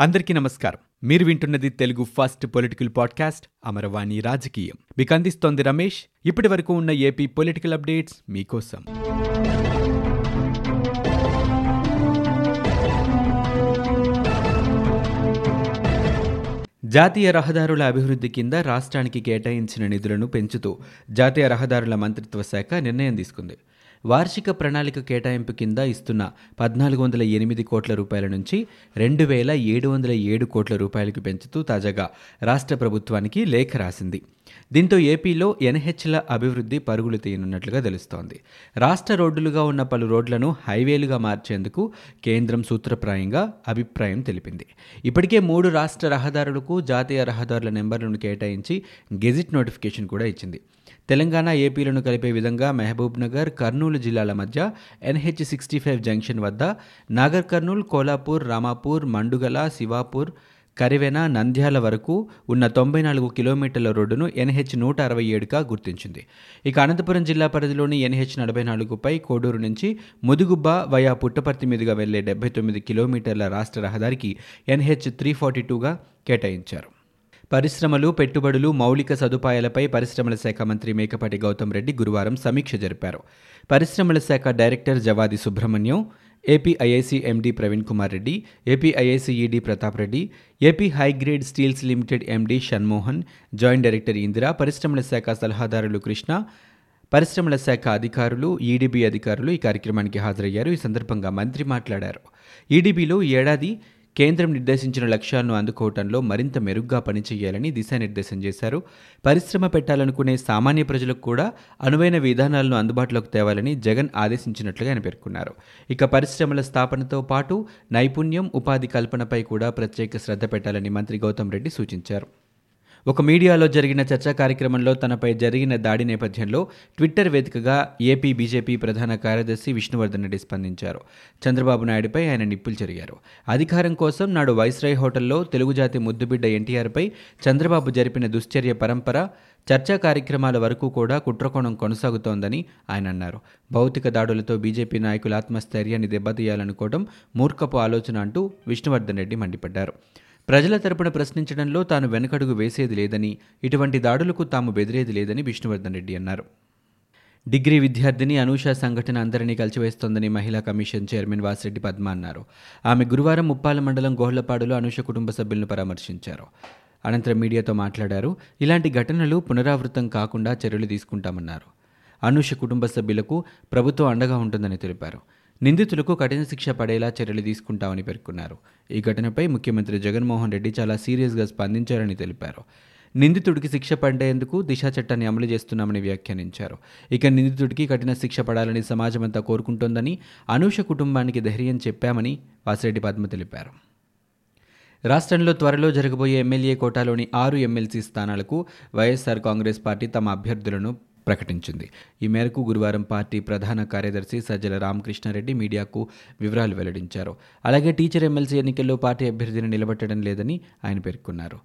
అందరికీ నమస్కారం. మీరు వింటున్నది Telugu first political podcast Amaravani రాజకీయం. మీకు అందిస్తోంది రమేష్. ఇప్పటి వరకు ఉన్న ఏపీ పొలిటికల్ అప్డేట్స్ మీకోసం. జాతీయ రహదారుల అభివృద్ధి కింద రాష్ట్రానికి కేటాయించిన నిధులను పెంచుతూ జాతీయ రహదారుల మంత్రిత్వ శాఖ నిర్ణయం తీసుకుంది. వార్షిక ప్రణాళిక కేటాయింపు కింద ఇస్తున్న పద్నాలుగు వందల ఎనిమిది కోట్ల రూపాయల నుంచి రెండు వేల ఏడు వందల ఏడు కోట్ల రూపాయలకు పెంచుతూ తాజాగా రాష్ట్ర ప్రభుత్వానికి లేఖ రాసింది. దీంతో ఏపీలో ఎన్హెచ్ల అభివృద్ధి పరుగులు తీయనున్నట్లుగా తెలుస్తోంది. రాష్ట్ర రోడ్డులుగా ఉన్న పలు రోడ్లను హైవేలుగా మార్చేందుకు కేంద్రం సూత్రప్రాయంగా అభిప్రాయం తెలిపింది. ఇప్పటికే మూడు రాష్ట్ర రహదారులకు జాతీయ రహదారుల నెంబర్లను కేటాయించి గెజిట్ నోటిఫికేషన్ కూడా ఇచ్చింది. తెలంగాణ ఏపీలను కలిపే విధంగా మహబూబ్ నగర్ కర్నూలు జిల్లాల మధ్య ఎన్హెచ్ సిక్స్టీ ఫైవ్ జంక్షన్ వద్ద నాగర్ కర్నూల్ కోలాపూర్ రామాపూర్ మండుగల శివాపూర్ కరివెన నంద్యాల వరకు ఉన్న తొంభై నాలుగు కిలోమీటర్ల రోడ్డును ఎన్హెచ్ నూట అరవై ఏడుగా గుర్తించింది. ఇక అనంతపురం జిల్లా పరిధిలోని ఎన్హెచ్ నలభై నాలుగుపై కోడూరు నుంచి ముదుగుబ్బ వయా పుట్టపర్తి మీదుగా వెళ్ళే డెబ్బై తొమ్మిది కిలోమీటర్ల రాష్ట్ర రహదారికి ఎన్హెచ్ త్రీ ఫార్టీ టూగా కేటాయించారు. పరిశ్రమలు పెట్టుబడులు మౌలిక సదుపాయాలపై పరిశ్రమల శాఖ మంత్రి మేకపాటి గౌతమ్ రెడ్డి గురువారం సమీక్ష జరిపారు. పరిశ్రమల శాఖ director Jawadi Subrahmanyam AP MD MD Praveen Kumar Reddy AP ED Pratap Reddy AP high grade steels limited MD Shanmohan joint director Indira పరిశ్రమల శాఖ సలహాదారులు కృష్ణ పరిశ్రమల శాఖ అధికారులు ఈడీబీ అధికారులు ఈ కార్యక్రమానికి హాజరయ్యారు. ఈ సందర్భంగా మంత్రి మాట్లాడారు. ఈడీబీలో ఏడాది కేంద్రం నిర్దేశించిన లక్ష్యాలను అందుకోవడంలో మరింత మెరుగ్గా పనిచేయాలని దిశానిర్దేశం చేశారు. పరిశ్రమ పెట్టాలనుకునే సామాన్య ప్రజలకు కూడా అనువైన విధానాలను అందుబాటులోకి తేవాలని జగన్ ఆదేశించినట్లుగా ఆయన పేర్కొన్నారు. ఇక పరిశ్రమల స్థాపనతో పాటు నైపుణ్యం ఉపాధి కల్పనపై కూడా ప్రత్యేక శ్రద్ధ పెట్టాలని మంత్రి గౌతమ్ రెడ్డి సూచించారు. ఒక మీడియాలో జరిగిన చర్చా కార్యక్రమంలో తనపై జరిగిన దాడి నేపథ్యంలో ట్విట్టర్ వేదికగా ఏపీ బీజేపీ ప్రధాన కార్యదర్శి విష్ణువర్ధన్ రెడ్డి స్పందించారు. చంద్రబాబు నాయుడుపై ఆయన నిప్పులు జరిగారు. అధికారం కోసం నాడు వైస్రాయ్ హోటల్లో తెలుగు జాతి ముద్దుబిడ్డ ఎన్టీఆర్పై చంద్రబాబు జరిపిన దుశ్చర్య పరంపర చర్చా కార్యక్రమాల వరకు కూడా కుట్రకోణం కొనసాగుతోందని ఆయన అన్నారు. భౌతిక దాడులతో బీజేపీ నాయకుల ఆత్మస్థైర్యాన్ని దెబ్బతీయాలనుకోవడం మూర్ఖపు ఆలోచన అంటూ విష్ణువర్ధన్ రెడ్డి మండిపడ్డారు. ప్రజల తరపున ప్రశ్నించడంలో తాను వెనకడుగు వేసేది లేదని ఇటువంటి దాడులకు తాము బెదిరేది లేదని విష్ణువర్ధన్ రెడ్డి అన్నారు. డిగ్రీ విద్యార్థిని అనూష సంఘటన అందరినీ కలిచివేస్తోందని మహిళా కమిషన్ చైర్మన్ వాసిరెడ్డి పద్మ అన్నారు. ఆమె గురువారం ముప్పాల మండలం గోహ్లపాడులో అనూష కుటుంబ సభ్యులను పరామర్శించారు. అనంతరం మీడియాతో మాట్లాడారు. ఇలాంటి ఘటనలు పునరావృతం కాకుండా చర్యలు తీసుకుంటామన్నారు. అనూష కుటుంబ సభ్యులకు ప్రభుత్వం అండగా ఉంటుందని తెలిపారు. నిందితులకు కఠిన శిక్ష పడేలా చర్యలు తీసుకుంటామని పేర్కొన్నారు. ఈ ఘటనపై ముఖ్యమంత్రి జగన్మోహన్ రెడ్డి చాలా సీరియస్గా స్పందించారని తెలిపారు. నిందితుడికి శిక్ష పడేందుకు దిశా చట్టాన్ని అమలు చేస్తున్నామని వ్యాఖ్యానించారు. ఇక నిందితుడికి కఠిన శిక్ష పడాలని సమాజమంతా కోరుకుంటోందని అనూష కుటుంబానికి ధైర్యం చెప్పామని వాసిరెడ్డి పద్మ తెలిపారు. రాష్ట్రంలో త్వరలో జరగబోయే ఎమ్మెల్యే కోటాలోని ఆరు ఎమ్మెల్సీ స్థానాలకు వైఎస్ఆర్ కాంగ్రెస్ పార్టీ తమ అభ్యర్థులను ప్రకటించింది. ఈ మేరకు గురువారం పార్టీ ప్రధాన కార్యదర్శి సజ్జల రామకృష్ణారెడ్డి మీడియాకు వివరాలు వెల్లడించారు. అలాగే టీచర్ ఎమ్మెల్సీ ఎన్నికల్లో పార్టీ అభ్యర్థిని నిలబెట్టడం లేదని ఆయన పేర్కొన్నారు.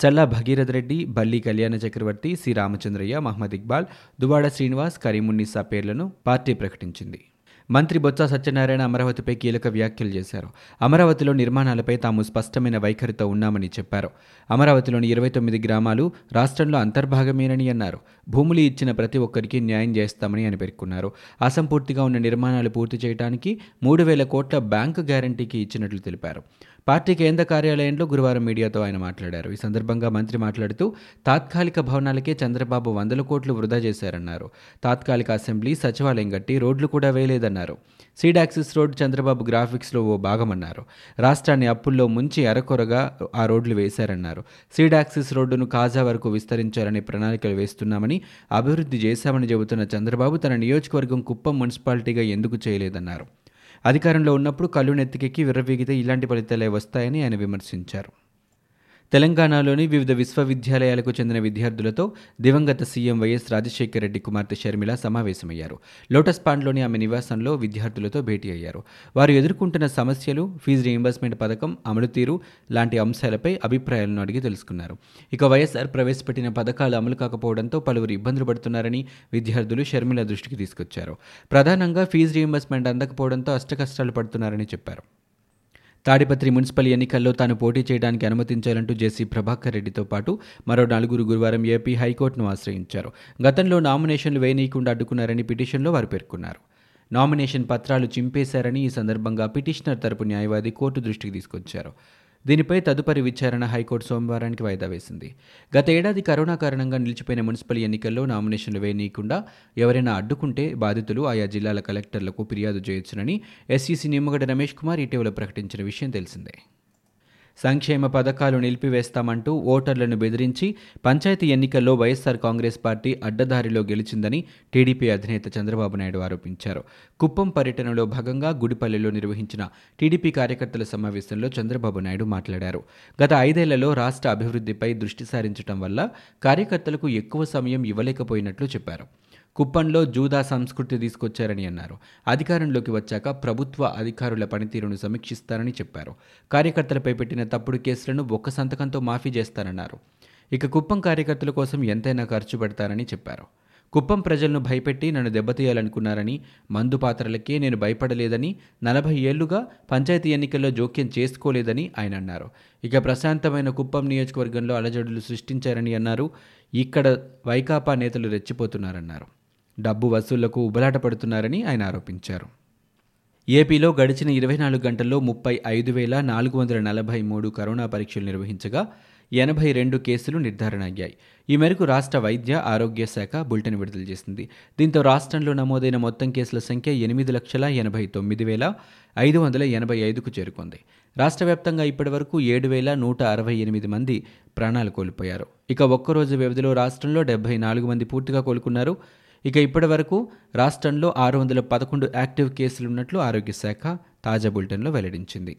చల్లా భగీరథ రెడ్డి బల్లి కళ్యాణ చక్రవర్తి సి రామచంద్రయ్య మహమ్మద్ ఇక్బాల్ దువాడ శ్రీనివాస్ కరీమున్నిసా పేర్లను పార్టీ ప్రకటించింది. మంత్రి బొత్స సత్యనారాయణ అమరావతిపై కీలక వ్యాఖ్యలు చేశారు. అమరావతిలో నిర్మాణాలపై తాము స్పష్టమైన వైఖరితో ఉన్నామని చెప్పారు. అమరావతిలోని ఇరవై తొమ్మిది గ్రామాలు రాష్ట్రంలో అంతర్భాగమేనని అన్నారు. భూములు ఇచ్చిన ప్రతి ఒక్కరికి న్యాయం చేస్తామని ఆయన పేర్కొన్నారు. అసంపూర్తిగా ఉన్న నిర్మాణాలు పూర్తి చేయడానికి మూడు వేల కోట్ల బ్యాంకు గ్యారంటీకి ఇచ్చినట్లు తెలిపారు. పార్టీ కేంద్ర కార్యాలయంలో గురువారం మీడియాతో ఆయన మాట్లాడారు. ఈ సందర్భంగా మంత్రి మాట్లాడుతూ తాత్కాలిక భవనాలకే చంద్రబాబు వందల కోట్లు వృధా చేశారన్నారు. తాత్కాలిక అసెంబ్లీ సచివాలయం కట్టి రోడ్లు కూడా వేయలేదన్నారు. సీడాక్సిస్ రోడ్ చంద్రబాబు గ్రాఫిక్స్లో ఓ భాగమన్నారు. రాష్ట్రాన్ని అప్పుల్లో ముంచి అరకొరగా ఆ రోడ్లు వేశారన్నారు. సీడాక్సిస్ రోడ్డును కాజా వరకు విస్తరించాలని ప్రణాళికలు వేస్తున్నామని అభివృద్ధి చేశామని చెబుతున్న చంద్రబాబు తన నియోజకవర్గం కుప్పం మున్సిపాలిటీగా ఎందుకు చేయలేదన్నారు. అధికారంలో ఉన్నప్పుడు కళ్ళు నెత్తికెక్కి విర్రవీగితే ఇలాంటి ఫలితాలే వస్తాయని ఆయన విమర్శించారు. తెలంగాణలోని వివిధ విశ్వవిద్యాలయాలకు చెందిన విద్యార్థులతో దివంగత సీఎం వైఎస్ రాజశేఖర రెడ్డి కుమార్తె షర్మిల సమావేశమయ్యారు. లోటస్ పాండ్లోని ఆమె నివాసంలో విద్యార్థులతో భేటీ అయ్యారు. వారు ఎదుర్కొంటున్న సమస్యలు ఫీజు రీయింబర్స్మెంట్ పథకం అమలు తీరు లాంటి అంశాలపై అభిప్రాయాలను అడిగి తెలుసుకున్నారు. ఇక వైఎస్ఆర్ ప్రవేశపెట్టిన పథకాలు అమలు కాకపోవడంతో పలువురు ఇబ్బందులు పడుతున్నారని విద్యార్థులు షర్మిల దృష్టికి తీసుకొచ్చారు. ప్రధానంగా ఫీజు రీయింబర్స్మెంట్ అందకపోవడంతో అష్టకష్టాలు పడుతున్నారని చెప్పారు. తాడిపత్రి మున్సిపల్ ఎన్నికల్లో తాను పోటీ చేయడానికి అనుమతించాలంటూ జేసీ ప్రభాకర్ రెడ్డితో పాటు మరో నలుగురు గురువారం ఏపీ హైకోర్టును ఆశ్రయించారు. గతంలో నామినేషన్లు వేయనీయకుండా అడ్డుకున్నారని పిటిషన్లో వారు పేర్కొన్నారు. నామినేషన్ పత్రాలు చింపేశారని ఈ సందర్భంగా పిటిషనర్ తరపు న్యాయవాది కోర్టు దృష్టికి తీసుకొచ్చారు. దీనిపై తదుపరి విచారణ హైకోర్టు సోమవారానికి వాయిదా వేసింది. గత ఏడాది కరోనా కారణంగా నిలిచిపోయిన మున్సిపల్ ఎన్నికల్లో నామినేషన్లు వేయనీయకుండా ఎవరైనా అడ్డుకుంటే బాధితులు ఆయా జిల్లాల కలెక్టర్లకు ఫిర్యాదు చేయొచ్చునని ఎస్సీసీ నిమ్మగడ్డ రమేష్ కుమార్ ఇటీవల ప్రకటించిన విషయం తెలిసిందే. సంక్షేమ పథకాలు నిలిపివేస్తామంటూ ఓటర్లను బెదిరించి పంచాయతీ ఎన్నికల్లో వైఎస్సార్ కాంగ్రెస్ పార్టీ అడ్డదారిలో గెలిచిందని టీడీపీ అధినేత చంద్రబాబు నాయుడు ఆరోపించారు. కుప్పం పర్యటనలో భాగంగా గుడిపల్లెలో నిర్వహించిన టీడీపీ కార్యకర్తల సమావేశంలో చంద్రబాబు నాయుడు మాట్లాడారు. గత ఐదేళ్ళలో రాష్ట్ర అభివృద్ధిపై దృష్టి సారించడం వల్ల కార్యకర్తలకు ఎక్కువ సమయం ఇవ్వలేకపోయినట్లు చెప్పారు. కుప్పంలో జూదా సంస్కృతి తీసుకొచ్చారని అన్నారు. అధికారంలోకి వచ్చాక ప్రభుత్వ అధికారుల పనితీరును సమీక్షిస్తారని చెప్పారు. కార్యకర్తలపై పెట్టిన తప్పుడు కేసులను ఒక్క సంతకంతో మాఫీ చేస్తారన్నారు ఇక కుప్పం కార్యకర్తల కోసం ఎంతైనా ఖర్చు పెడతారని చెప్పారు. కుప్పం ప్రజలను భయపెట్టి నన్ను దెబ్బతీయాలనుకున్నారని మందు పాత్రలకే నేను భయపడలేదని నలభై ఏళ్ళుగా పంచాయతీ ఎన్నికల్లో జోక్యం చేసుకోలేదని ఆయన అన్నారు. ఇక ప్రశాంతమైన కుప్పం నియోజకవర్గంలో అలజడులు సృష్టించారని అన్నారు. ఇక్కడ వైకాపా నేతలు రెచ్చిపోతున్నారన్నారు. డబ్బు వసూళ్ళకు ఉబలాట పడుతున్నారని ఆయన ఆరోపించారు. ఏపీలో గడిచిన ఇరవై నాలుగు గంటల్లో ముప్పై ఐదు వేల నాలుగు వందల నలభై మూడు కరోనా పరీక్షలు నిర్వహించగా ఎనభై రెండు కేసులు నిర్ధారణ అయ్యాయి. ఈ మేరకు రాష్ట్ర వైద్య ఆరోగ్య శాఖ బులెటిన్ విడుదల చేసింది. దీంతో రాష్ట్రంలో నమోదైన మొత్తం కేసుల సంఖ్య ఎనిమిది లక్షల ఎనభై తొమ్మిది వేల ఐదు వందల ఎనభై ఐదుకు చేరుకుంది. రాష్ట్ర వ్యాప్తంగా ఇప్పటివరకు ఏడు వేల నూట అరవై ఎనిమిది మంది ప్రాణాలు కోల్పోయారు. ఇక ఒక్కరోజు వ్యవధిలో రాష్ట్రంలో డెబ్బై నాలుగు మంది పూర్తిగా కోలుకున్నారు. ఇక ఇప్పటి వరకు రాష్ట్రంలో ఆరు వందల పదకొండు యాక్టివ్ కేసులున్నట్లు ఆరోగ్య శాఖ తాజా బులెటిన్లో వెల్లడించింది.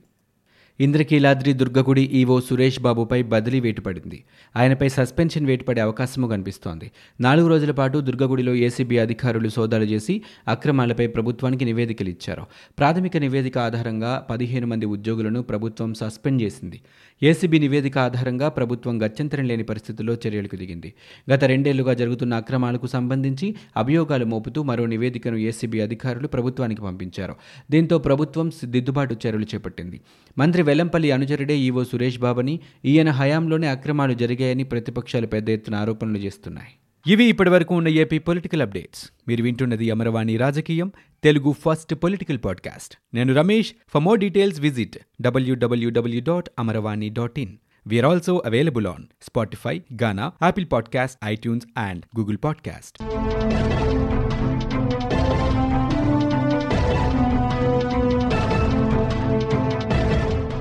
ఇంద్రకీలాద్రి దుర్గగుడి ఈవో సురేష్ బాబుపై బదిలీ వేటుపడింది. ఆయనపై సస్పెన్షన్ వేటుపడే అవకాశము కనిపిస్తోంది. నాలుగు రోజుల పాటు దుర్గగుడిలో ఏసీబీ అధికారులు సోదాలు చేసి అక్రమాలపై ప్రభుత్వానికి నివేదికలు ఇచ్చారు ప్రాథమిక నివేదిక ఆధారంగా పదిహేను మంది ఉద్యోగులను ప్రభుత్వం సస్పెండ్ చేసింది. ఏసీబీ నివేదిక ఆధారంగా ప్రభుత్వం గత్యంతరం లేని పరిస్థితుల్లో చర్యలకు దిగింది. గత రెండేళ్ళుగా జరుగుతున్న అక్రమాలకు సంబంధించి అభియోగాలు మోపుతూ మరో నివేదికను ఏసీబీ అధికారులు ప్రభుత్వానికి పంపించారు. దీంతో ప్రభుత్వం దిద్దుబాటు చర్యలు చేపట్టింది. మంత్రి వెల్లంపల్లి అనుచరుడే ఈవో సురేష్ బాబని ఈయన హయాంలోనే అక్రమాలు జరిగాయని ప్రతిపక్షాలు పెద్ద ఎత్తున ఆరోపణలు చేస్తున్నాయి. ఇవి ఇప్పటివరకు ఉన్న ఏపీ పొలిటికల్ అప్డేట్స్. మీరు వింటున్నది అమరవాణి రాజకీయం తెలుగు ఫస్ట్ పొలిటికల్ పాడ్కాస్ట్. నేను Ramesh. For more details visit WWW dot Amaravani dot in we are also available on Spotify Gaana Apple podcast iTunes and Google podcast